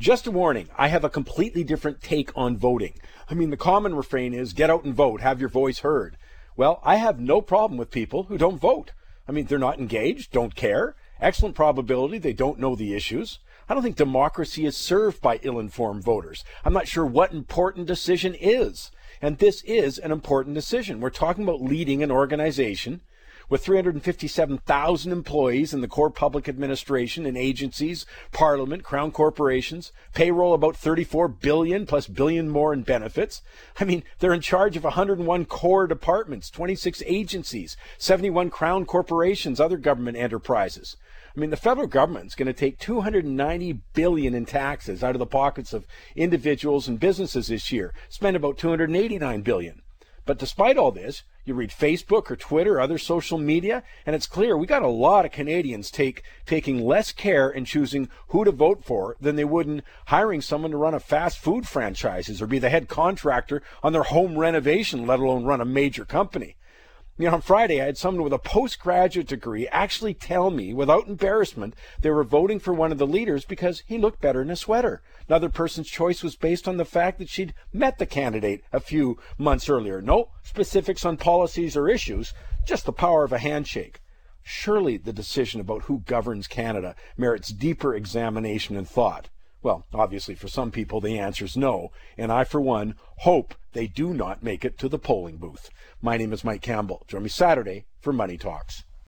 Just a warning, I have a completely different take on voting. I mean, the common refrain is get out and vote, have your voice heard. Well, I have no problem with people who don't vote. I mean, they're not engaged, don't care. Excellent probability they don't know the issues. I don't think democracy is served by ill informed voters. I'm not sure what important decision is. And this is an important decision. We're talking about leading an organization with 357,000 employees in the core public administration and agencies, parliament, crown corporations, payroll about 34 billion plus billion more in benefits. I mean, they're in charge of 101 core departments, 26 agencies, 71 crown corporations, other government enterprises. I mean, the federal government's going to take 290 billion in taxes out of the pockets of individuals and businesses this year, spend about 289 billion. But despite all this, you read Facebook or Twitter or other social media, and it's clear we got a lot of Canadians take taking less care in choosing who to vote for than they would in hiring someone to run a fast food franchise or be the head contractor on their home renovation, let alone run a major company. You know, on Friday, I had someone with a postgraduate degree actually tell me, without embarrassment, they were voting for one of the leaders because he looked better in a sweater. Another person's choice was based on the fact that she'd met the candidate a few months earlier. No specifics on policies or issues, just the power of a handshake. Surely the decision about who governs Canada merits deeper examination and thought. Well, obviously, for some people, the answer is no, and I, for one, hope they do not make it to the polling booth. My name is Mike Campbell. Join me Saturday for Money Talks.